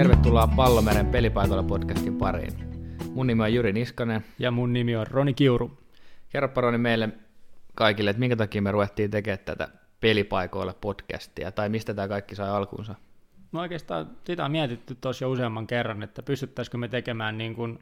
Tervetuloa Pallomeren pelipaikoilla podcastin pariin. Mun nimi on Jyri Niskanen. Ja mun nimi on Roni Kiuru. Kerropa Roni meille kaikille, että minkä takia me ruvettiin tekemään tätä pelipaikoilla podcastia, tai mistä tämä kaikki sai alkuunsa? No oikeastaan sitä on mietitty tuossa jo useamman kerran, että pystyttäisikö me tekemään niin kuin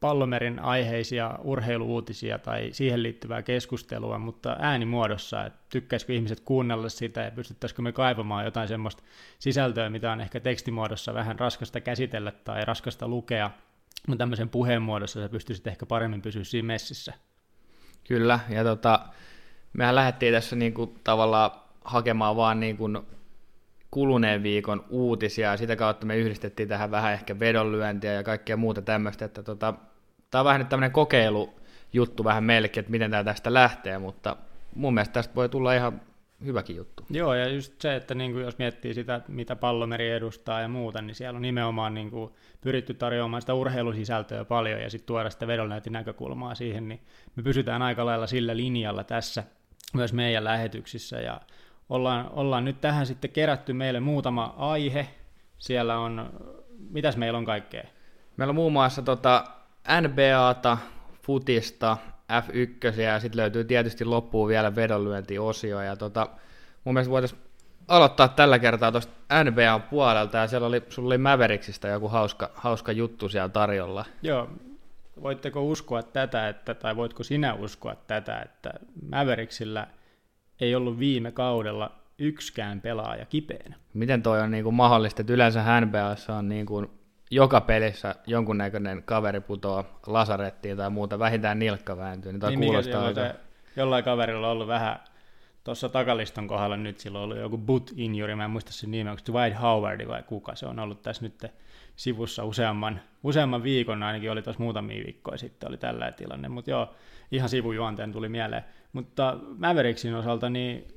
pallomerin aiheisia urheiluuutisia tai siihen liittyvää keskustelua, mutta äänimuodossa, että tykkäisikö ihmiset kuunnella sitä ja pystyttäisikö me kaivamaan jotain semmoista sisältöä, mitä on ehkä tekstimuodossa vähän raskasta käsitellä tai raskasta lukea, mutta tämmöisen puheen muodossa sä pystyisit ehkä paremmin pysyä siinä messissä. Kyllä, ja tota, mehän lähdettiin tässä niinku tavallaan hakemaan vaan niinku kuluneen viikon uutisia, ja sitä kautta me yhdistettiin tähän vähän ehkä vedonlyöntiä ja kaikkea muuta tämmöistä, että tota, tämä on vähän nyt tämmöinen kokeilujuttu vähän meillekin, että miten tämä tästä lähtee, mutta mun mielestä tästä voi tulla ihan hyväkin juttu. Joo, ja just se, että niin kuin jos miettii sitä, mitä pallomeri edustaa ja muuta, niin siellä on nimenomaan niin kuin pyritty tarjoamaan sitä urheilusisältöä paljon ja sitten tuoda sitä vedonlyöntin näkökulmaa siihen, niin me pysytään aika lailla sillä linjalla tässä myös meidän lähetyksissä ja ollaan, ollaan nyt tähän sitten kerätty meille muutama aihe. Siellä on, mitäs meillä on kaikkea? Meillä on muun muassa tota NBAta, futista, F1 ja sitten löytyy tietysti loppuun vielä vedonlyöntiosio. Ja tota, mun mielestä voitaisiin aloittaa tällä kertaa tuosta NBA puolelta ja siellä oli, sulla oli Mavericksista joku hauska, hauska juttu siellä tarjolla. Joo, voitteko uskoa tätä, että, tai voitko sinä uskoa tätä, että Mavericksillä – ei ollut viime kaudella yksikään pelaaja kipeänä. Miten toi on niin kuin mahdollista, että yleensä NBAssa on niin kuin joka pelissä jonkunnäköinen kaveri putoaa lasarettiin tai muuta, vähintään nilkka vääntyy, niin niin kuulostaa aika... Jollain kaverilla on ollut vähän tuossa takaliston kohdalla nyt silloin ollut joku boot injury, mä en muista sen nimen, onko Dwight Howard vai kuka, se on ollut tässä nyt sivussa useamman, useamman viikon, ainakin oli tuossa muutamia viikkoja sitten, oli tällä tilanne, mutta joo, ihan sivujuonteen tuli mieleen. Mutta Mavericksin osalta, niin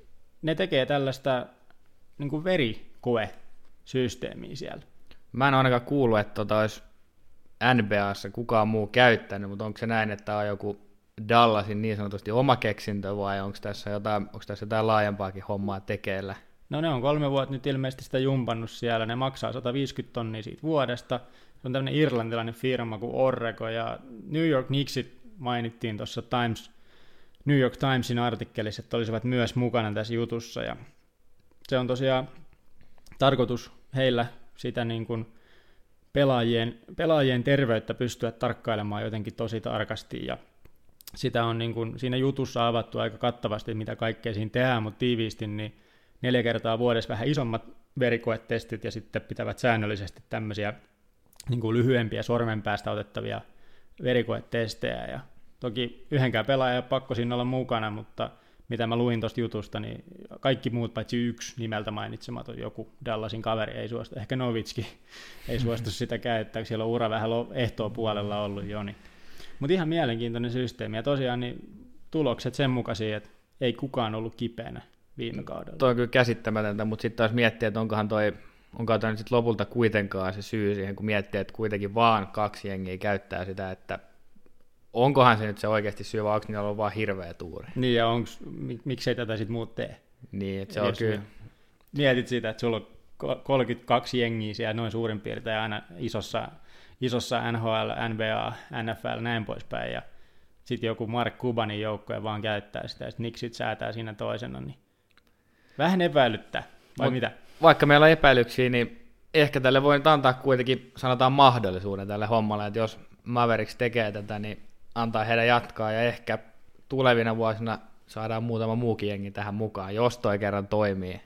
ne tekee tällaista niin kuin verikoe-systeemiä siellä. Mä en ainakaan kuullut, että tota olisi NBAssa kukaan muu käyttänyt, mutta onko se näin, että on joku Dallasin niin sanotusti oma keksintö vai onko tässä jotain, onko tässä jotain laajempaakin hommaa tekeillä? No ne on kolme vuotta nyt ilmeisesti sitä jumpannut siellä, ne maksaa 150 tonnia siitä vuodesta. Se on tämmöinen irlantilainen firma kuin Orrego ja New York Knicksit mainittiin tuossa Times, New York Timesin artikkelissa, että olisivat myös mukana tässä jutussa. Ja se on tosiaan tarkoitus heillä sitä niin kuin pelaajien, pelaajien terveyttä pystyä tarkkailemaan jotenkin tosi tarkasti. Ja sitä on niin kuin siinä jutussa avattu aika kattavasti, mitä kaikkea siinä tehdään, mutta tiiviisti niin neljä kertaa vuodessa vähän isommat verikoetestit ja sitten pitävät säännöllisesti tämmöisiä niin kuin lyhyempiä sormen päästä otettavia verikoetestejä. Ja toki yhdenkään pelaajan ei ole pakko siinä olla mukana, mutta mitä mä luin tuosta jutusta, niin kaikki muut paitsi yksi nimeltä mainitsematon joku Dallasin kaveri ei suostu, ehkä Novitski ei suostu sitä käyttää, siellä on ura vähän ehtoa puolella ollut jo, niin. mutta ihan mielenkiintoinen systeemi ja tosiaan niin tulokset sen mukaisia, että ei kukaan ollut kipeänä viime kaudella. Toi on kyllä käsittämätöntä, mutta sitten taas miettiä, että onkohan toi onko tämä nyt lopulta kuitenkaan se syy siihen, kun miettii, että kuitenkin vaan kaksi jengiä käyttää sitä, että onkohan se nyt se oikeasti syy, vai onko niillä ollut vaan hirveä tuuri. Niin, ja onks, mik, miksei tätä sitten muut tee? Niin, että se on kyllä... Mietit sitä, että sulla on 32 jengiä siellä noin suurin piirtein aina isossa, isossa NHL, NBA, NFL, näin poispäin, ja sitten joku Mark Cubanin joukkoja vaan käyttää sitä, ja sitten Nixit säätää siinä toisena, niin vähän epäilyttää, vai Mut, mitä? Vaikka meillä on epäilyksiä, niin ehkä tälle voi antaa kuitenkin, sanotaan mahdollisuuden tälle hommalle, että jos Mavericks tekee tätä, niin antaa heidän jatkaa ja ehkä tulevina vuosina saadaan muutama muukin jengi tähän mukaan, jos toi kerran toimii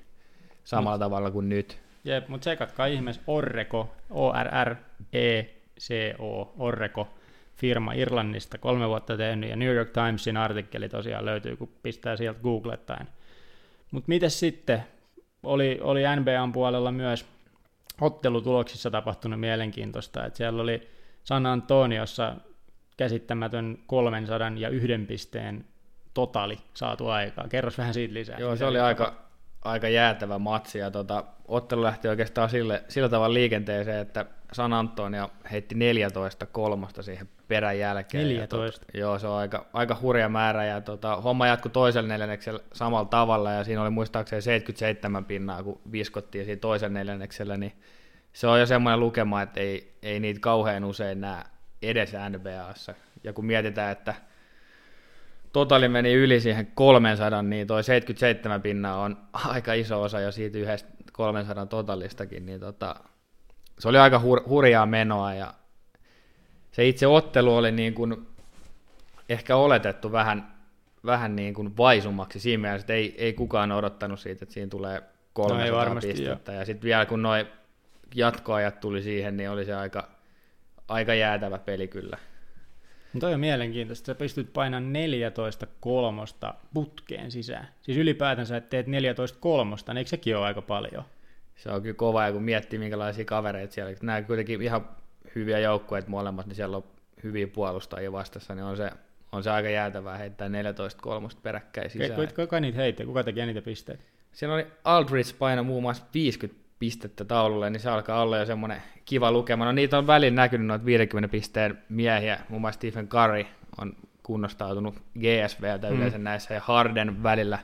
samalla mut, tavalla kuin nyt. Jep, mutta sekatkaa ihmeessä Orreko, O-R-R-E-C-O, Orreko, firma Irlannista, kolme vuotta tehnyt, ja New York Timesin artikkeli tosiaan löytyy, kun pistää sieltä googlettain. Mutta miten sitten, oli, oli NBAn puolella myös ottelutuloksissa tapahtunut mielenkiintoista, että siellä oli San Antoniossa käsittämätön 300 ja yhden pisteen totali saatu aikaa. Kerros vähän siitä lisää. Joo, se oli aika, aika jäätävä matsi ja tota, ottelu lähti oikeastaan sille, sillä tavalla liikenteeseen, että San Antonio heitti 14 kolmosta siihen perän jälkeen. 14? Ja, tota, joo, se on aika, aika hurja määrä ja tota, homma jatkui toisella neljänneksellä samalla tavalla ja siinä oli muistaakseni 77 pinnaa, kun viskottiin siinä toisella neljänneksellä, niin se on jo semmoinen lukema, että ei, ei niitä kauhean usein näe edes NBAssa. Ja kun mietitään, että totali meni yli siihen 300, niin toi 77 pinnaa on aika iso osa jo siitä yhdestä 300 totalistakin, niin tota, se oli aika hur, hurjaa menoa ja se itse ottelu oli niin kuin ehkä oletettu vähän, vähän niin kuin vaisummaksi siinä mielessä, että ei, ei kukaan odottanut siitä, että siinä tulee 300 no varmasti, pistettä. Jo. Ja sitten vielä kun noin jatkoajat tuli siihen, niin oli se aika, aika jäätävä peli kyllä. No toi on mielenkiintoista, sä pystyt painamaan 14 kolmosta putkeen sisään. Siis ylipäätänsä, että teet 14 kolmosta, niin eikö sekin ole aika paljon? Se on kyllä kova, ja kun miettii minkälaisia kavereita siellä, nämä kuitenkin ihan hyviä joukkueita molemmat, niin siellä on hyviä puolustajia vastassa, niin on se, on se aika jäätävää heittää 14 kolmosta peräkkäin sisään. Kuka niitä heitti? Kuka teki eniten pisteitä? Siellä oli Aldridge paino muun muassa 50 pistettä taululle, niin se alkaa olla jo semmoinen kiva lukema. No niitä on välillä näkynyt noita 50 pisteen miehiä, muun muassa Stephen Curry on kunnostautunut GSVltä mm. yleensä näissä, ja Harden välillä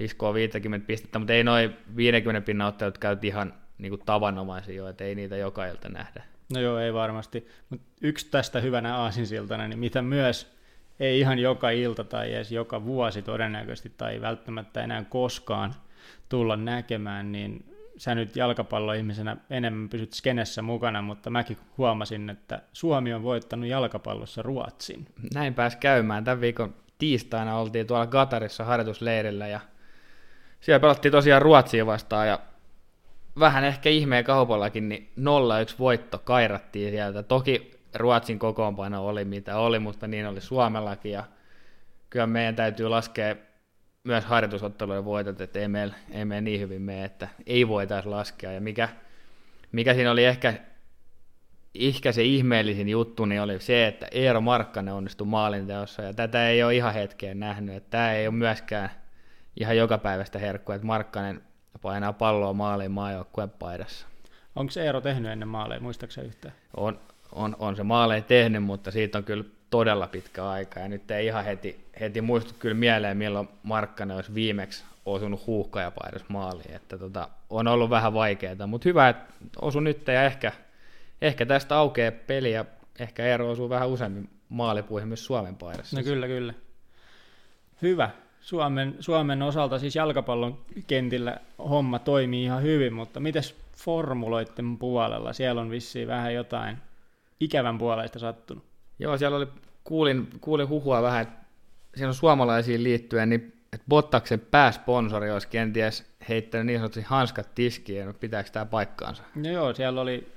5K50 pistettä, mutta ei noin 50 pinnan ottelut käyt ihan niin kuin tavanomaisia jo, että ei niitä joka ilta nähdä. No joo, ei varmasti. Mutta yksi tästä hyvänä aasinsiltana, niin mitä myös ei ihan joka ilta tai edes joka vuosi todennäköisesti tai välttämättä enää koskaan tulla näkemään, niin sä nyt jalkapalloihmisenä enemmän pysyt skenessä mukana, mutta mäkin huomasin, että Suomi on voittanut jalkapallossa Ruotsin. Näin pääs käymään. Tämän viikon tiistaina oltiin tuolla Katarissa harjoitusleirillä ja siellä pelattiin tosiaan Ruotsia vastaan ja vähän ehkä ihmeen kaupallakin, niin 0-1 voitto kairattiin sieltä. Toki Ruotsin kokoonpano oli mitä oli, mutta niin oli Suomellakin ja kyllä meidän täytyy laskea myös harjoitusottelujen voitot, että ei meillä, ei meillä niin hyvin mene, että ei voitaisiin laskea. Ja mikä, mikä siinä oli ehkä, ehkä se ihmeellisin juttu, niin oli se, että Eero Markkanen onnistui maalinteossa, ja tätä ei ole ihan hetkeen nähnyt, että tämä ei ole myöskään ihan joka päivästä herkkua, että Markkanen painaa palloa maaliin maajoukkueen paidassa. Onko se Eero tehnyt ennen maaleja, muistaakseni yhtään? On, on, on se maaleja tehnyt, mutta siitä on kyllä todella pitkä aika, ja nyt ei ihan heti, heti muistu kyllä mieleen, milloin Markkanen olisi viimeksi osunut huuhkajapaidossa maaliin, että tota, on ollut vähän vaikeaa, mutta hyvä, että osu nyt, ja ehkä, ehkä tästä aukeaa peli, ja ehkä Eero osuu vähän useammin maalipuihin myös Suomen paidassa. No kyllä, kyllä. Hyvä. Suomen, Suomen osalta siis jalkapallon kentillä homma toimii ihan hyvin, mutta mites formuloitten puolella? Siellä on vissiin vähän jotain ikävän puoleista sattunut. Joo, siellä oli, kuulin, kuulin huhua vähän, että siinä on suomalaisiin liittyen, niin että Bottaksen pääsponsori olisi kenties heittänyt niin sanotusti hanskat tiskiin, pitääkö tämä paikkaansa? No joo, siellä oli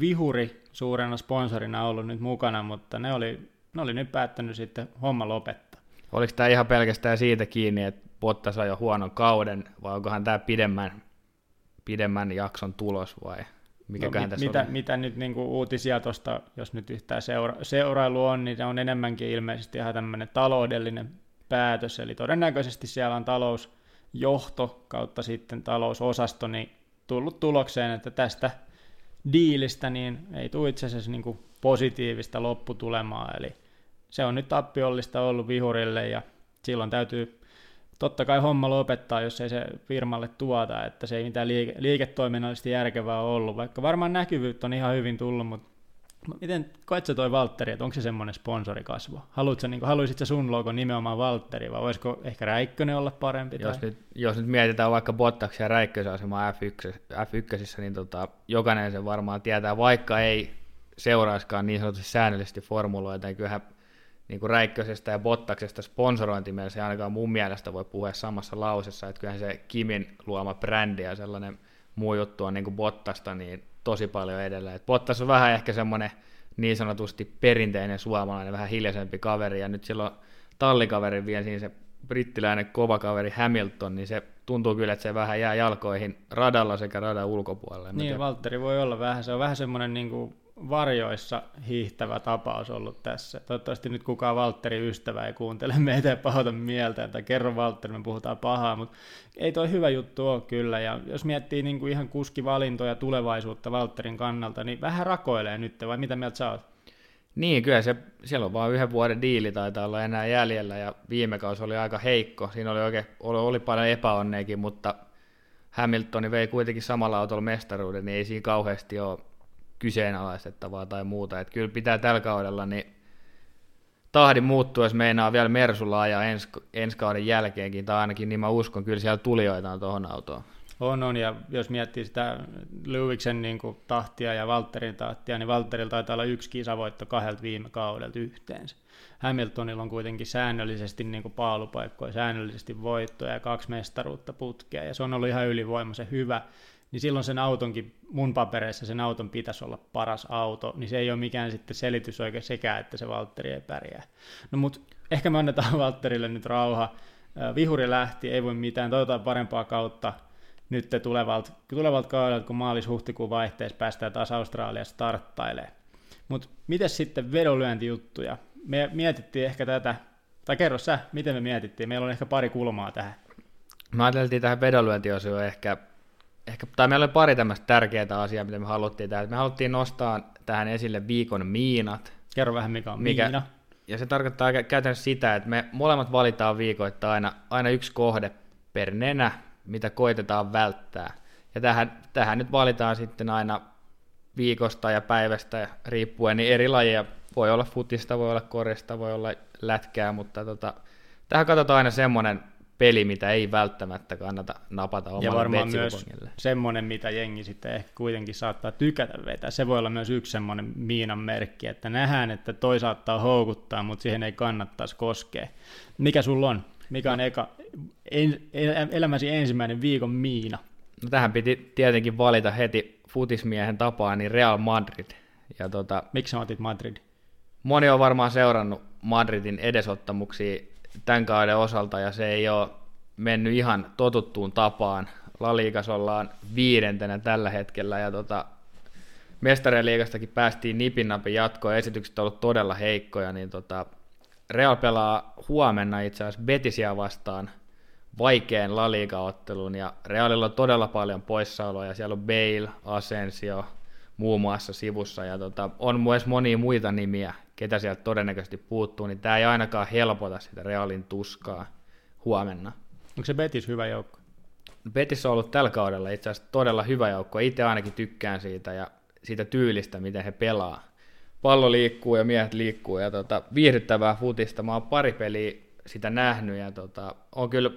Vihuri suurena sponsorina ollut nyt mukana, mutta ne oli, ne oli nyt päättänyt sitten homma lopettaa. Oliko tämä ihan pelkästään siitä kiinni, että Bottas on jo huonon kauden, vai onkohan tämä pidemmän, pidemmän jakson tulos vai? Mikä no, mit, mitä, oli? mitä nyt niin kuin uutisia tuosta, jos nyt yhtään seura- seurailu on, niin se on enemmänkin ilmeisesti ihan tämmöinen taloudellinen päätös, eli todennäköisesti siellä on talousjohto kautta sitten talousosasto niin tullut tulokseen, että tästä diilistä niin ei tule itse asiassa niin kuin positiivista lopputulemaa, eli se on nyt tappiollista ollut vihurille ja silloin täytyy totta kai homma lopettaa, jos ei se firmalle tuota, että se ei mitään liike- liiketoiminnallisesti järkevää ollut, vaikka varmaan näkyvyyttä on ihan hyvin tullut, mutta miten koet sä toi Valtteri, että onko se semmoinen sponsorikasvo? Haluatko, niin haluaisit sä sun logo nimenomaan Valtteri, vai voisiko ehkä Räikkönen olla parempi? Jos, tai? nyt, jos nyt mietitään vaikka Bottaksia ja Räikkösen asemaa F1, F1 niin tota, jokainen sen varmaan tietää, vaikka ei seuraiskaan niin sanotusti säännöllisesti formuloita, niin kyllähän niin kuin Räikkösestä ja Bottaksesta sponsorointimielessä ainakaan mun mielestä voi puhua samassa lausessa, että kyllähän se Kimin luoma brändi ja sellainen muu juttu on niin kuin Bottasta niin tosi paljon edellä. Et Bottas on vähän ehkä semmoinen niin sanotusti perinteinen suomalainen, vähän hiljaisempi kaveri, ja nyt silloin tallikaverin vielä siinä se brittiläinen kova kaveri Hamilton, niin se tuntuu kyllä, että se vähän jää jalkoihin radalla sekä radan ulkopuolelle. Niin, Valtteri voi olla vähän, se on vähän semmoinen niin kuin varjoissa hiihtävä tapaus ollut tässä. Toivottavasti nyt kukaan Valtteri ystävä ei kuuntele meitä ja pahota mieltä, että kerro Valtteri, me puhutaan pahaa, mutta ei toi hyvä juttu ole kyllä. Ja jos miettii niin kuin ihan kuskivalintoja tulevaisuutta Valtterin kannalta, niin vähän rakoilee nyt, vai mitä mieltä sä oot? Niin, kyllä se, siellä on vain yhden vuoden diili taitaa olla enää jäljellä, ja viime kausi oli aika heikko. Siinä oli, oikein, oli, oli paljon epäonneekin, mutta Hamiltoni vei kuitenkin samalla autolla mestaruuden, niin ei siinä kauheasti ole kyseenalaistettavaa tai muuta. Että kyllä pitää tällä kaudella niin tahdin muuttua, jos meinaa vielä Mersulla ajaa ens, ensi kauden jälkeenkin, tai ainakin niin mä uskon, kyllä siellä tulijoita on tuohon autoon. On, on, ja jos miettii sitä Lewicksen niin kuin, tahtia ja Valtterin tahtia, niin Valtterilla taitaa olla yksi kisavoitto kahdelta viime kaudelta yhteensä. Hamiltonilla on kuitenkin säännöllisesti niin kuin paalupaikkoja, säännöllisesti voittoja ja kaksi mestaruutta putkea, ja se on ollut ihan ylivoimaisen hyvä, niin silloin sen autonkin, mun papereissa sen auton pitäisi olla paras auto, niin se ei ole mikään sitten selitys oikein sekä, että se Valtteri ei pärjää. No mut ehkä me annetaan Valtterille nyt rauha. Vihuri lähti, ei voi mitään, toivotaan parempaa kautta nyt tulevalta, tulevalta kaudelta, kun maalis-huhtikuun vaihteessa päästään taas Australia starttailee. Mutta miten sitten vedonlyöntijuttuja? Me mietittiin ehkä tätä, tai kerro sä, miten me mietittiin, meillä on ehkä pari kulmaa tähän. Me ajateltiin tähän vedonlyöntiosioon ehkä, ehkä, tai meillä oli pari tämmöistä tärkeää asiaa, mitä me haluttiin tähän. Me haluttiin nostaa tähän esille viikon miinat. Kerro vähän, mikä on mikä, miina. Ja se tarkoittaa käytännössä sitä, että me molemmat valitaan viikoittain aina, aina yksi kohde per nenä, mitä koitetaan välttää. Ja tähän, tähän nyt valitaan sitten aina viikosta ja päivästä riippuen, niin eri lajeja. Voi olla futista, voi olla korista, voi olla lätkää, mutta tota, tähän katsotaan aina semmoinen peli, mitä ei välttämättä kannata napata omalle Ja varmaan myös semmoinen, mitä jengi sitten ehkä kuitenkin saattaa tykätä vetää. Se voi olla myös yksi semmoinen miinan merkki, että nähdään, että toi saattaa houkuttaa, mutta siihen ei kannattaisi koskea. Mikä sulla on? Mikä on eka, en, elämäsi ensimmäinen viikon miina? No tähän piti tietenkin valita heti futismiehen tapaan, niin Real Madrid. Ja tota, Miksi sä otit Madrid? Moni on varmaan seurannut Madridin edesottamuksia tämän kauden osalta, ja se ei ole mennyt ihan totuttuun tapaan. La Ligas ollaan viidentenä tällä hetkellä, ja tota, mestarien liigastakin päästiin nipin napin jatkoon, esitykset on ollut todella heikkoja, niin tota, Real pelaa huomenna itse asiassa Betisia vastaan vaikean La Liga-ottelun, ja Realilla on todella paljon poissaoloja, siellä on Bale, Asensio, muun muassa sivussa, ja tota, on myös monia muita nimiä, ketä sieltä todennäköisesti puuttuu, niin tämä ei ainakaan helpota sitä Realin tuskaa huomenna. Onko se Betis hyvä joukko? Betis on ollut tällä kaudella itse asiassa todella hyvä joukko, itse ainakin tykkään siitä ja siitä tyylistä, miten he pelaa pallo liikkuu ja miehet liikkuu ja tota, viihdyttävää futista. Mä oon pari peliä sitä nähnyt ja tota, on kyllä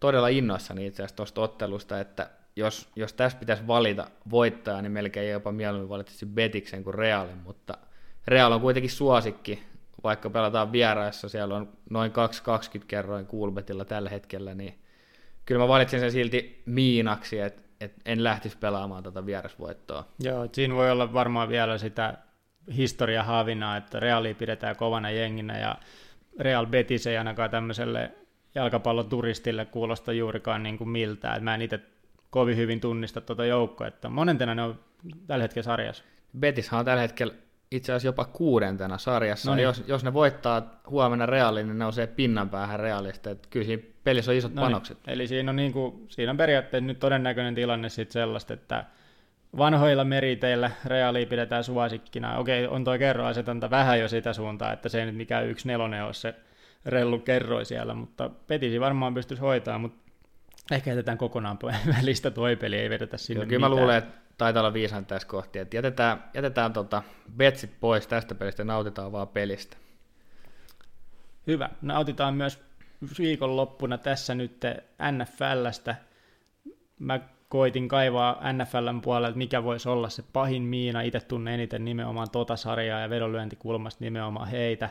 todella innoissani itse asiassa tuosta ottelusta, että jos, jos tässä pitäisi valita voittaja, niin melkein jopa mieluummin valitsisin Betiksen kuin Realin, mutta Real on kuitenkin suosikki, vaikka pelataan vieraissa, siellä on noin 220 kerroin Kulbetilla tällä hetkellä, niin kyllä mä valitsin sen silti miinaksi, että et en lähtisi pelaamaan tätä vierasvoittoa. Joo, siinä voi olla varmaan vielä sitä historia haavina, että Reali pidetään kovana jenginä ja Real Betis ei ainakaan tämmöiselle jalkapalloturistille kuulosta juurikaan niin kuin miltä. mä en itse kovin hyvin tunnista tuota joukkoa, että monentena ne on tällä hetkellä sarjassa. Betis on tällä hetkellä itse asiassa jopa kuudentena sarjassa. No niin. jos, jos ne voittaa huomenna Realin, niin ne nousee pinnan päähän Realista. Että kyllä siinä pelissä on isot no panokset. Niin. Eli siinä on, niin kuin, siinä on periaatteessa nyt todennäköinen tilanne sitten sellaista, että vanhoilla meriteillä reaali pidetään suosikkina. Okei, on tuo kerroasetanta vähän jo sitä suuntaa, että se ei nyt mikään yksi nelonen ole se rellu kerroi siellä, mutta Petisi varmaan pystyisi hoitaa, mutta ehkä jätetään kokonaan välistä tuo peli, ei vedetä sinne Joo, Kyllä mä luulen, että taitaa olla viisan tässä kohti, että jätetään, jätetään tota betsit pois tästä pelistä ja nautitaan vaan pelistä. Hyvä, nautitaan myös viikonloppuna tässä nyt NFLstä. Mä koitin kaivaa NFLn puolelta, mikä voisi olla se pahin miina. Itse tunnen eniten nimenomaan tota sarjaa ja vedonlyöntikulmasta nimenomaan heitä.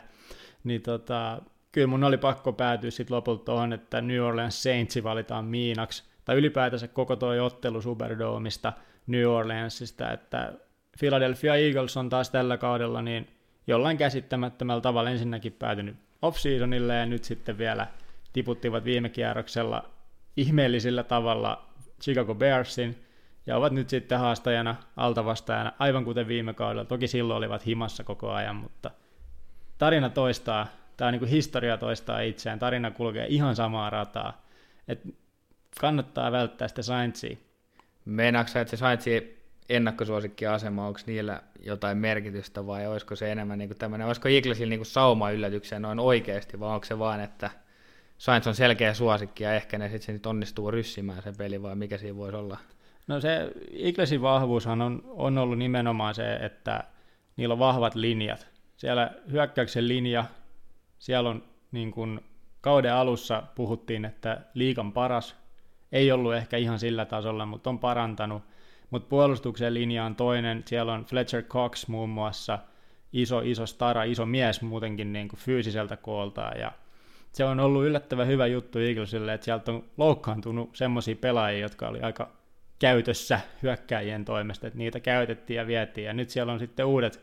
Niin tota, kyllä mun oli pakko päätyä sitten lopulta tuohon, että New Orleans Saints valitaan miinaksi. Tai ylipäätänsä koko tuo ottelu Superdomista New Orleansista, että Philadelphia Eagles on taas tällä kaudella niin jollain käsittämättömällä tavalla ensinnäkin päätynyt off-seasonille ja nyt sitten vielä tiputtivat viime kierroksella ihmeellisellä tavalla Chicago Bearsin, ja ovat nyt sitten haastajana, altavastajana, aivan kuten viime kaudella. Toki silloin olivat himassa koko ajan, mutta tarina toistaa, tämä on niin kuin historia toistaa itseään, tarina kulkee ihan samaa rataa. Et kannattaa välttää sitä Saintsia. Meinaatko että se Saintsi ennakkosuosikkiasema, onko niillä jotain merkitystä vai olisiko se enemmän niin tämmöinen, olisiko Eaglesil niin sauma yllätykseen noin oikeasti, vai onko se vaan, että Sainz on selkeä suosikki ja ehkä ne sitten sit onnistuu ryssimään se peli vai mikä siinä voisi olla? No se Eaglesin vahvuushan on, on ollut nimenomaan se, että niillä on vahvat linjat. Siellä hyökkäyksen linja, siellä on niin kuin kauden alussa puhuttiin, että liikan paras, ei ollut ehkä ihan sillä tasolla, mutta on parantanut. Mutta puolustuksen linja on toinen, siellä on Fletcher Cox muun muassa, iso, iso stara, iso mies muutenkin niin kuin fyysiseltä kooltaan, ja se on ollut yllättävän hyvä juttu Eaglesille, että sieltä on loukkaantunut semmoisia pelaajia, jotka oli aika käytössä hyökkäjien toimesta, että niitä käytettiin ja vietiin, ja nyt siellä on sitten uudet,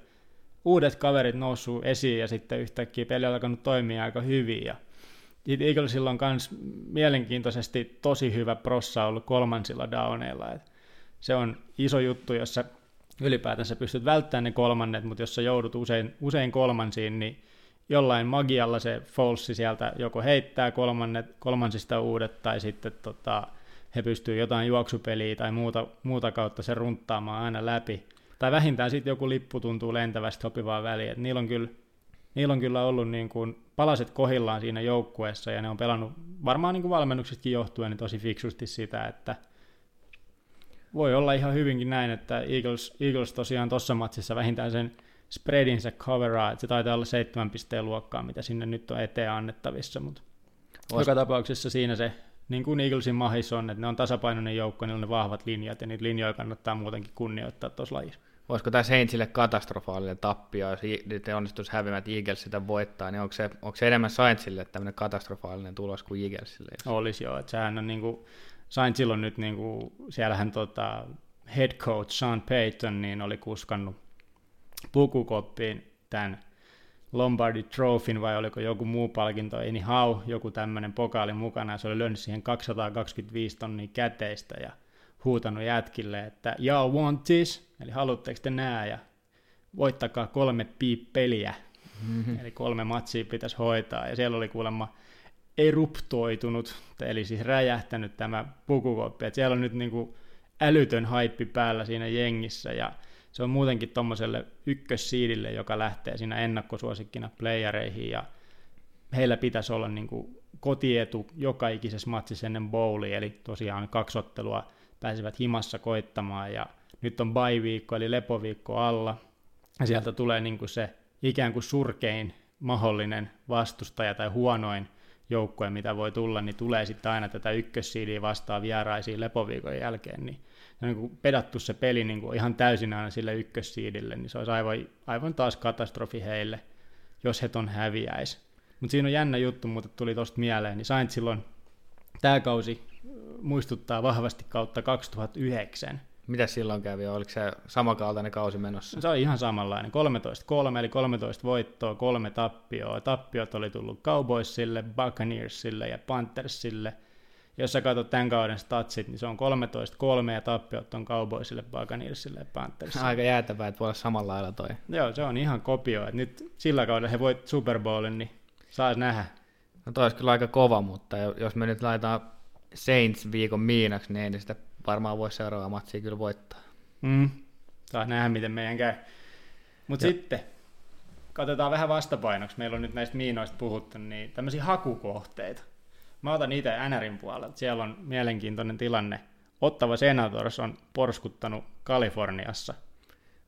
uudet kaverit noussut esiin, ja sitten yhtäkkiä peli on alkanut toimia aika hyvin, ja Eaglesilla on myös mielenkiintoisesti tosi hyvä prossa ollut kolmansilla downeilla, että se on iso juttu, jos sä ylipäätänsä pystyt välttämään ne kolmannet, mutta jos sä joudut usein, usein kolmansiin, niin jollain magialla se falsi sieltä joko heittää kolmannet, kolmansista uudet tai sitten tota, he pystyy jotain juoksupeliä tai muuta, muuta kautta se runttaamaan aina läpi. Tai vähintään sitten joku lippu tuntuu lentävästi sopivaa väliin. niillä on kyllä niillä on kyllä ollut niin kuin palaset kohillaan siinä joukkueessa ja ne on pelannut varmaan niin kuin valmennuksestakin johtuen niin tosi fiksusti sitä, että voi olla ihan hyvinkin näin, että Eagles, Eagles tosiaan tuossa matsissa vähintään sen spreadinsä coveraa, että se taitaa olla seitsemän pisteen luokkaa, mitä sinne nyt on eteen annettavissa, mutta Ois... joka tapauksessa siinä se niin kuin Eaglesin mahis on, että ne on tasapainoinen joukko, niillä on ne vahvat linjat, ja niitä linjoja kannattaa muutenkin kunnioittaa tuossa lajissa. Olisiko tämä Saintsille katastrofaalinen tappio, jos ne onnistuisi häviämään, että Eagles sitä voittaa, niin onko se, onko se enemmän Saintsille tämmöinen katastrofaalinen tulos kuin Eaglesille? Olisi joo, että sehän on niin kuin, Saintsilla on nyt, niin kuin, siellähän tota, head coach Sean Payton niin oli kuskannut pukukoppiin tämän Lombardi Trophyn vai oliko joku muu palkinto, anyhow, joku tämmöinen pokaali mukana, ja se oli lyönyt siihen 225 tonnia käteistä ja huutanut jätkille, että y'all want this, eli haluatteko te nää, ja voittakaa kolme piip-peliä, mm-hmm. eli kolme matsia pitäisi hoitaa, ja siellä oli kuulemma eruptoitunut, eli siis räjähtänyt tämä pukukoppi, että siellä on nyt niinku älytön haippi päällä siinä jengissä, ja se on muutenkin tuommoiselle ykkössiidille, joka lähtee siinä ennakkosuosikkina playereihin, ja heillä pitäisi olla niinku kotietu joka ikisessä matsissa ennen bowlia, eli tosiaan kaksottelua pääsevät himassa koittamaan ja nyt on bye-viikko eli lepoviikko alla ja sieltä tulee niin kuin se ikään kuin surkein mahdollinen vastustaja tai huonoin joukkue, mitä voi tulla, niin tulee sitten aina tätä ykkössiidiä vastaan vieraisiin lepoviikon jälkeen, niin on niin pedattu se peli niin kuin ihan täysin aina sille ykkössiidille, niin se olisi aivan, aivan taas katastrofi heille, jos he ton häviäisi. Mutta siinä on jännä juttu, mutta tuli tuosta mieleen, niin sain silloin tämä kausi muistuttaa vahvasti kautta 2009. Mitä silloin kävi? Oliko se samankaltainen kausi menossa? Se on ihan samanlainen. 13-3, eli 13 voittoa, kolme tappioa. Tappiot oli tullut Cowboysille, Buccaneersille ja Panthersille. Jos sä katsot tämän kauden statsit, niin se on 13-3 ja tappiot on Cowboysille, Buccaneersille ja Panthersille. Aika jäätävää, että voi olla samalla lailla toi. Joo, se on ihan kopio. Että nyt sillä kaudella he voit Super Bowlin, niin saa nähdä. No toi olisi kyllä aika kova, mutta jos me nyt laitetaan Saints viikon miinaksi, niin ei sitä varmaan voi seuraava matsia kyllä voittaa. Mm. Saa nähdä, miten meidän käy. Mutta sitten, katsotaan vähän vastapainoksi. Meillä on nyt näistä miinoista puhuttu, niin tämmöisiä hakukohteita. Mä otan itse NRin puolelta. Siellä on mielenkiintoinen tilanne. Ottava Senators on porskuttanut Kaliforniassa.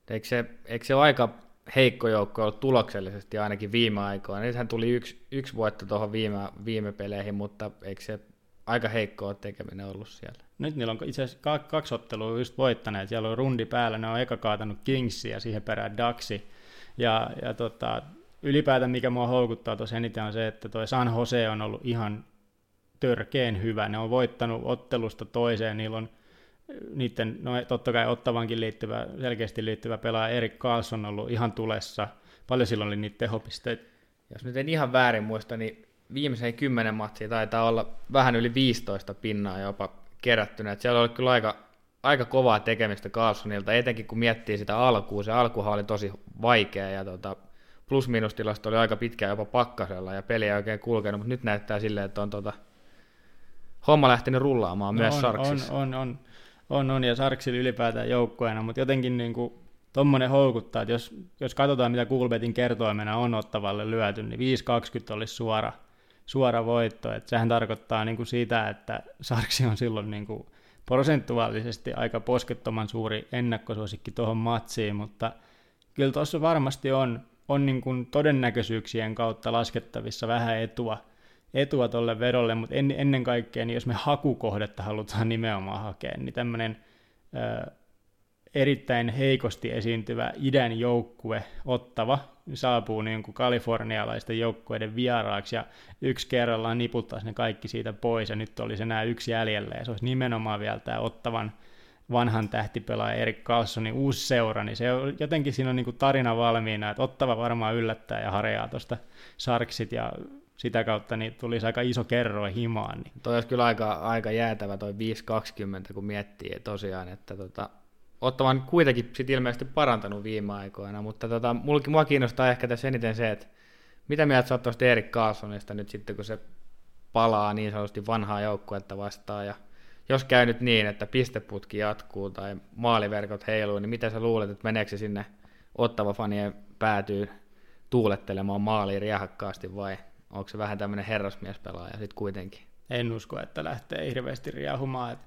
Eikö se, eikö se ole aika heikko joukko ollut tuloksellisesti ainakin viime aikoina? Nythän tuli yksi, yksi voitto tuohon viime, viime peleihin, mutta eikö se aika heikkoa tekeminen ollut siellä. Nyt niillä on itse asiassa kaksi ottelua just voittaneet. Siellä on rundi päällä, ne on eka kaatanut Kingsi ja siihen perään Daxi. Ja, ja tota, ylipäätään mikä mua houkuttaa tuossa eniten on se, että tuo San Jose on ollut ihan törkeen hyvä. Ne on voittanut ottelusta toiseen, niillä on niiden, no totta kai ottavankin liittyvä, selkeästi liittyvä pelaaja Erik Carlson on ollut ihan tulessa. Paljon silloin oli niitä tehopisteitä. Jos nyt en ihan väärin muista, niin viimeisen kymmenen matsia taitaa olla vähän yli 15 pinnaa jopa kerättynä. Et siellä oli kyllä aika, aika kovaa tekemistä Carlsonilta, etenkin kun miettii sitä alkuun. Se alkuhan oli tosi vaikea ja tota, plus tilasto oli aika pitkään jopa pakkasella ja peli ei oikein kulkenut, mutta nyt näyttää silleen, että on tota, homma lähtenyt rullaamaan no myös on, Sarksissa. On, on, on, on, on, ja Sarksilla ylipäätään joukkueena, mutta jotenkin niin kuin, tuommoinen houkuttaa, että jos, jos katsotaan mitä Coolbetin kertoimena on ottavalle lyöty, niin 5.20 olisi suora suora voitto. Et sehän tarkoittaa niin kuin sitä, että Sarksi on silloin niin kuin prosentuaalisesti aika poskettoman suuri ennakkosuosikki tuohon matsiin, mutta kyllä tuossa varmasti on, on niin kuin todennäköisyyksien kautta laskettavissa vähän etua, etua tuolle vedolle, mutta en, ennen kaikkea, niin jos me hakukohdetta halutaan nimenomaan hakea, niin tämmöinen erittäin heikosti esiintyvä idän joukkue ottava saapuu niin kuin kalifornialaisten joukkueiden vieraaksi ja yksi kerrallaan niputtaisi ne kaikki siitä pois ja nyt olisi enää yksi jäljellä ja se olisi nimenomaan vielä tämä ottavan vanhan tähtipelaaja Erik Carlsonin uusi seura, niin se on, jotenkin siinä on niin kuin tarina valmiina, että ottava varmaan yllättää ja harjaa tuosta Sarksit ja sitä kautta niin tulisi aika iso kerro himaan. Niin. Toi olisi kyllä aika, aika jäätävä toi 5-20, kun miettii tosiaan, että tota, Ottavan kuitenkin sit ilmeisesti parantanut viime aikoina, mutta tota, mua kiinnostaa ehkä tässä eniten se, että mitä mieltä sä oot Erik Carlsonista nyt sitten, kun se palaa niin sanotusti vanhaa joukkuetta vastaan, ja jos käy nyt niin, että pisteputki jatkuu tai maaliverkot heiluu, niin mitä sä luulet, että meneekö se sinne ottava fanien päätyy tuulettelemaan maaliin riehakkaasti vai onko se vähän tämmöinen herrasmiespelaaja sitten kuitenkin? En usko, että lähtee hirveästi riehumaan.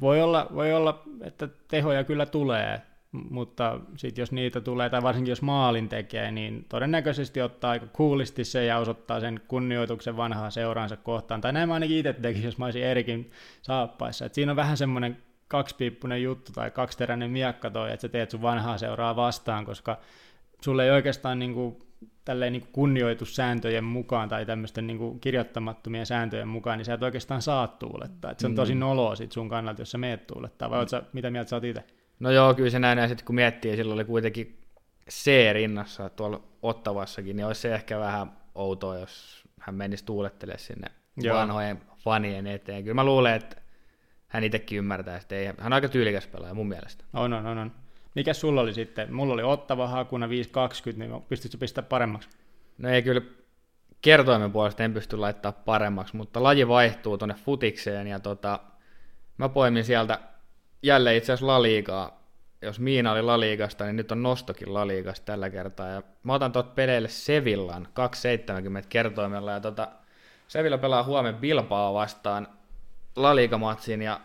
Voi olla, voi olla, että tehoja kyllä tulee, mutta sitten jos niitä tulee, tai varsinkin jos maalin tekee, niin todennäköisesti ottaa aika coolisti se ja osoittaa sen kunnioituksen vanhaa seuraansa kohtaan. Tai näin mä ainakin itse tekisin, jos mä olisin Erikin saappaissa. Et siinä on vähän semmoinen kaksipiippunen juttu tai kaksiteräinen miekka toi, että sä teet sun vanhaa seuraa vastaan, koska sulle ei oikeastaan niin kuin tälleen niin kunnioitussääntöjen mukaan tai tämmöisten niin kirjoittamattomien sääntöjen mukaan, niin sä et oikeastaan saa tuulettaa. Et se on tosi mm. noloa sit sun kannalta, jos sä meet tuulettaa. Vai mm. sä, mitä mieltä sä oot itse? No joo, kyllä se näin, ja sitten kun miettii, silloin oli kuitenkin C rinnassa tuolla Ottavassakin, niin olisi se ehkä vähän outoa, jos hän menisi tuulettelemaan sinne joo. vanhojen fanien eteen. Kyllä mä luulen, että hän itsekin ymmärtää, että ei, hän on aika tyylikäs pelaaja mun mielestä. On, on, on. on. Mikä sulla oli sitten? Mulla oli ottava hakuna 5.20, niin pystytkö pistää paremmaksi? No ei kyllä kertoimen puolesta en pysty laittaa paremmaksi, mutta laji vaihtuu tuonne futikseen ja tota, mä poimin sieltä jälleen itse asiassa Laliigaa. Jos Miina oli Laliigasta, niin nyt on Nostokin Laliigasta tällä kertaa. Ja mä otan tuot peleille Sevillan 270 kertoimella ja tota, Sevilla pelaa huomenna Bilbao vastaan Laliigamatsin ja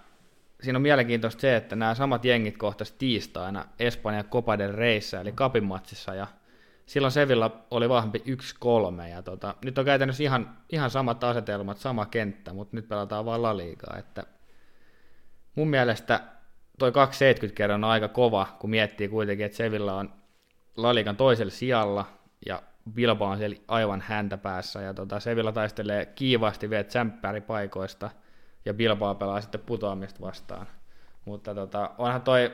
siinä on mielenkiintoista se, että nämä samat jengit kohtas tiistaina Espanjan Copa del Reissä, eli Kapinmatsissa, ja silloin Sevilla oli vahvempi 1-3, ja tota, nyt on käytännössä ihan, ihan samat asetelmat, sama kenttä, mutta nyt pelataan vain La Ligaa, että mun mielestä toi 270 kerran on aika kova, kun miettii kuitenkin, että Sevilla on La Ligan toisella sijalla, ja Bilbao on siellä aivan häntä päässä, ja tota, Sevilla taistelee kiivaasti vielä paikoista ja Bilbao pelaa sitten putoamista vastaan. Mutta tota, onhan toi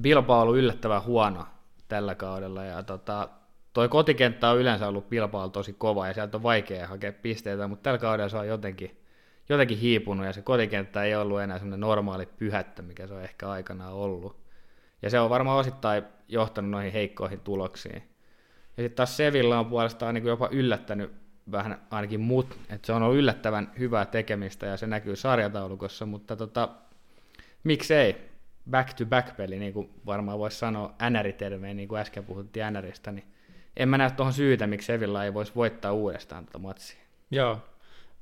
Bilbao ollut yllättävän huono tällä kaudella, ja tota, toi kotikenttä on yleensä ollut Bilbao tosi kova, ja sieltä on vaikea hakea pisteitä, mutta tällä kaudella se on jotenkin, jotenkin hiipunut, ja se kotikenttä ei ollut enää semmoinen normaali pyhättä, mikä se on ehkä aikanaan ollut. Ja se on varmaan osittain johtanut noihin heikkoihin tuloksiin. Ja sitten taas Sevilla on puolestaan niin jopa yllättänyt vähän ainakin mut, että se on ollut yllättävän hyvää tekemistä ja se näkyy sarjataulukossa, mutta tota, miksei back-to-back-peli, niin kuin varmaan voisi sanoa NR-termeen, niin kuin äsken puhuttiin NRistä, niin en mä näe tuohon syytä, miksi Sevilla ei voisi voittaa uudestaan tätä tota matsia. Joo,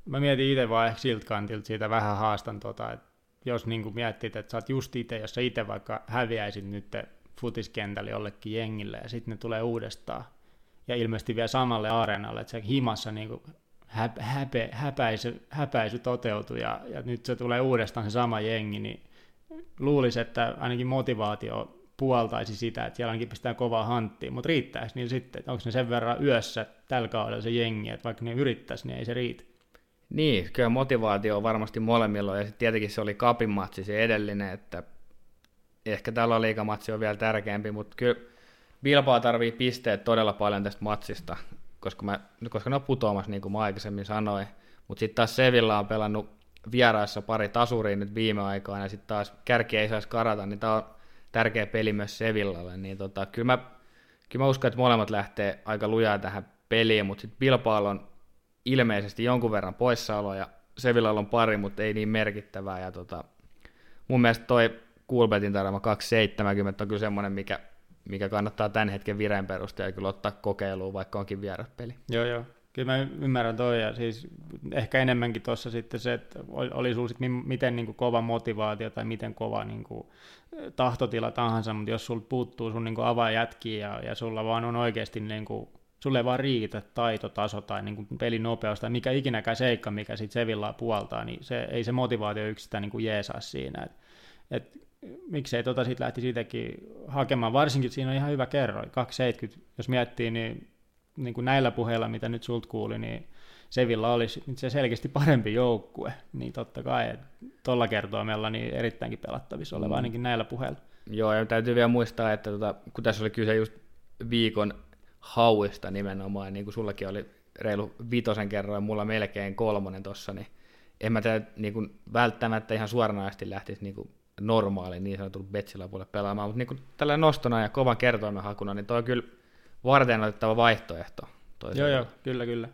mä mietin itse vaan ehkä siltä kantilta siitä vähän haastan, tota, että jos niin kuin miettit, että sä oot just itse, jos sä itse vaikka häviäisit nyt futiskentällä jollekin jengille ja sitten ne tulee uudestaan, ja ilmeisesti vielä samalle areenalle, että se himassa niin kuin häp, häpe, häpäisy, häpäisy toteutui ja, ja nyt se tulee uudestaan se sama jengi, niin luulisi, että ainakin motivaatio puoltaisi sitä, että siellä ainakin pistää kovaa hanttiin, mutta riittäisi niin sitten, että onko ne sen verran yössä tällä kaudella se jengi, että vaikka ne yrittäisi, niin ei se riitä. Niin, kyllä motivaatio on varmasti molemmilla, ja sitten tietenkin se oli kapin matsi se edellinen, että ehkä tällä liikamatsi on vielä tärkeämpi, mutta kyllä Bilbao tarvii pisteet todella paljon tästä matsista, koska, mä, koska ne on putoamassa, niin kuin mä aikaisemmin sanoin. Mutta sitten taas Sevilla on pelannut vieraissa pari tasuriin nyt viime aikoina, ja sitten taas kärki ei saisi karata, niin tämä on tärkeä peli myös Sevillalle. Niin tota, kyllä, mä, kyllä mä uskon, että molemmat lähtee aika lujaa tähän peliin, mutta sitten Bilbao on ilmeisesti jonkun verran poissaolo, ja Sevillalla on pari, mutta ei niin merkittävää. Ja tota, mun mielestä toi Kulbetin tarjoama 270 on kyllä semmoinen, mikä mikä kannattaa tämän hetken vireen perusteella kyllä ottaa kokeiluun, vaikka onkin peli. Joo, joo. Kyllä mä ymmärrän toi, ja siis ehkä enemmänkin tuossa sitten se, että oli sulla sitten miten niin kuin kova motivaatio tai miten kova niin kuin tahtotila tahansa, mutta jos sulta puuttuu sun niin avainjätkiä ja, ja sulla vaan on oikeasti niin kuin, sulle ei vaan riitä taitotaso tai niin kuin pelinopeus tai mikä ikinäkään seikka, mikä sitten Sevillaa puoltaa, niin se, ei se motivaatio yksistään niin kuin jeesaa siinä. Et, et, miksei tota sitten lähti siitäkin hakemaan, varsinkin siinä on ihan hyvä kerro, 270, jos miettii, niin, niin kuin näillä puheilla, mitä nyt sulta kuuli, niin Sevilla olisi se selkeästi parempi joukkue, niin totta kai tuolla kertoimella niin erittäinkin pelattavissa oleva mm. ainakin näillä puheilla. Joo, ja täytyy vielä muistaa, että tota, kun tässä oli kyse just viikon hauista nimenomaan, niin kuin sullakin oli reilu vitosen kerran ja mulla melkein kolmonen tossa, niin en mä tiedä, niin kuin välttämättä ihan suoranaisesti lähtisi niin kuin normaali niin sanotun betsilapuolelle pelaamaan, mutta niin tällä nostona ja kovan kertoimen hakuna, niin toi on kyllä varten otettava vaihtoehto. Joo, joo, kyllä, kyllä.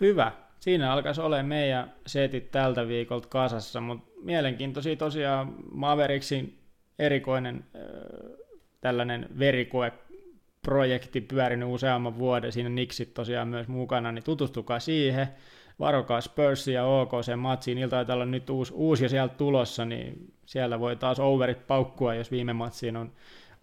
Hyvä. Siinä alkaisi olla meidän setit tältä viikolta kasassa, mutta mielenkiintoisia tosiaan Maveriksin erikoinen äh, tällainen verikoe projekti pyörinyt useamman vuoden, siinä Nixit tosiaan myös mukana, niin tutustukaa siihen, varokaa Spurs ja OK sen matsiin, niiltä taitaa olla nyt uusi, uusi ja sieltä tulossa, niin siellä voi taas overit paukkua, jos viime matsiin on,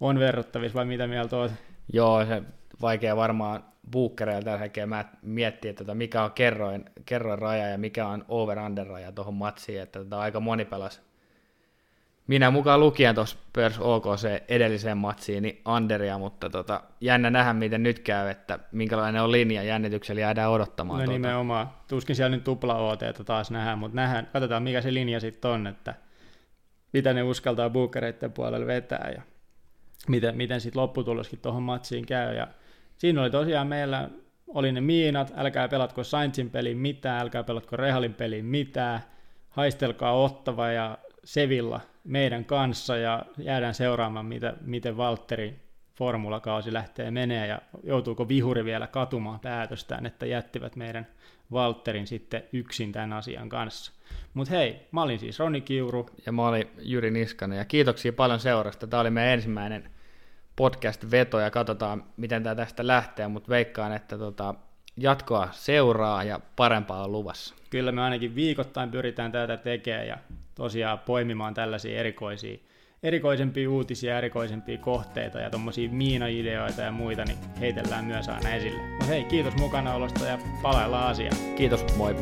on verrattavissa, vai mitä mieltä olet? Joo, se vaikea varmaan Bookereilla tällä hetkellä miettiä, että mikä on kerroin, kerroin raja ja mikä on over-under raja tuohon matsiin, että tota, aika moni pelasi. Minä mukaan lukien tuossa Spurs OKC edelliseen matsiin, niin underia, mutta tota, jännä nähdä, miten nyt käy, että minkälainen on linja, jännityksellä jäädään odottamaan. No tuota. nimenomaan, tuskin siellä nyt tupla OT taas nähdään, mutta nähdään, katsotaan mikä se linja sitten on, että mitä ne uskaltaa Bookereiden puolelle vetää ja miten, miten sitten lopputuloskin tuohon matsiin käy. Ja siinä oli tosiaan meillä oli ne miinat, älkää pelatko Saintsin peliin mitään, älkää pelatko Rehalin peliin mitään, haistelkaa Ottava ja Sevilla meidän kanssa ja jäädään seuraamaan, mitä, miten Valtteri formulakausi lähtee menee ja joutuuko vihuri vielä katumaan päätöstään, että jättivät meidän Valtterin sitten yksin tämän asian kanssa. Mutta hei, mä olin siis Roni Kiuru. Ja mä olin Jyri Niskanen ja kiitoksia paljon seurasta. Tämä oli meidän ensimmäinen podcast-veto ja katsotaan, miten tämä tästä lähtee, mutta veikkaan, että tota, jatkoa seuraa ja parempaa on luvassa. Kyllä me ainakin viikoittain pyritään tätä tekemään ja tosiaan poimimaan tällaisia erikoisia, erikoisempia uutisia, erikoisempia kohteita ja tuommoisia miina-ideoita ja muita, niin heitellään myös aina esille. Mutta hei, kiitos mukanaolosta ja palaillaan asiaan. Kiitos, moi.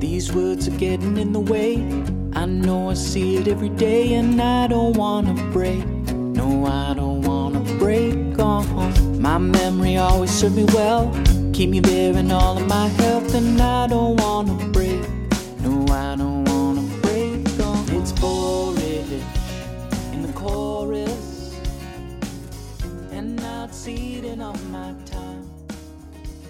These words are getting in the way. I know I see it every day, and I don't wanna break. No, I break on. My memory always served me well. Keep me there all of my health, and I don't wanna break.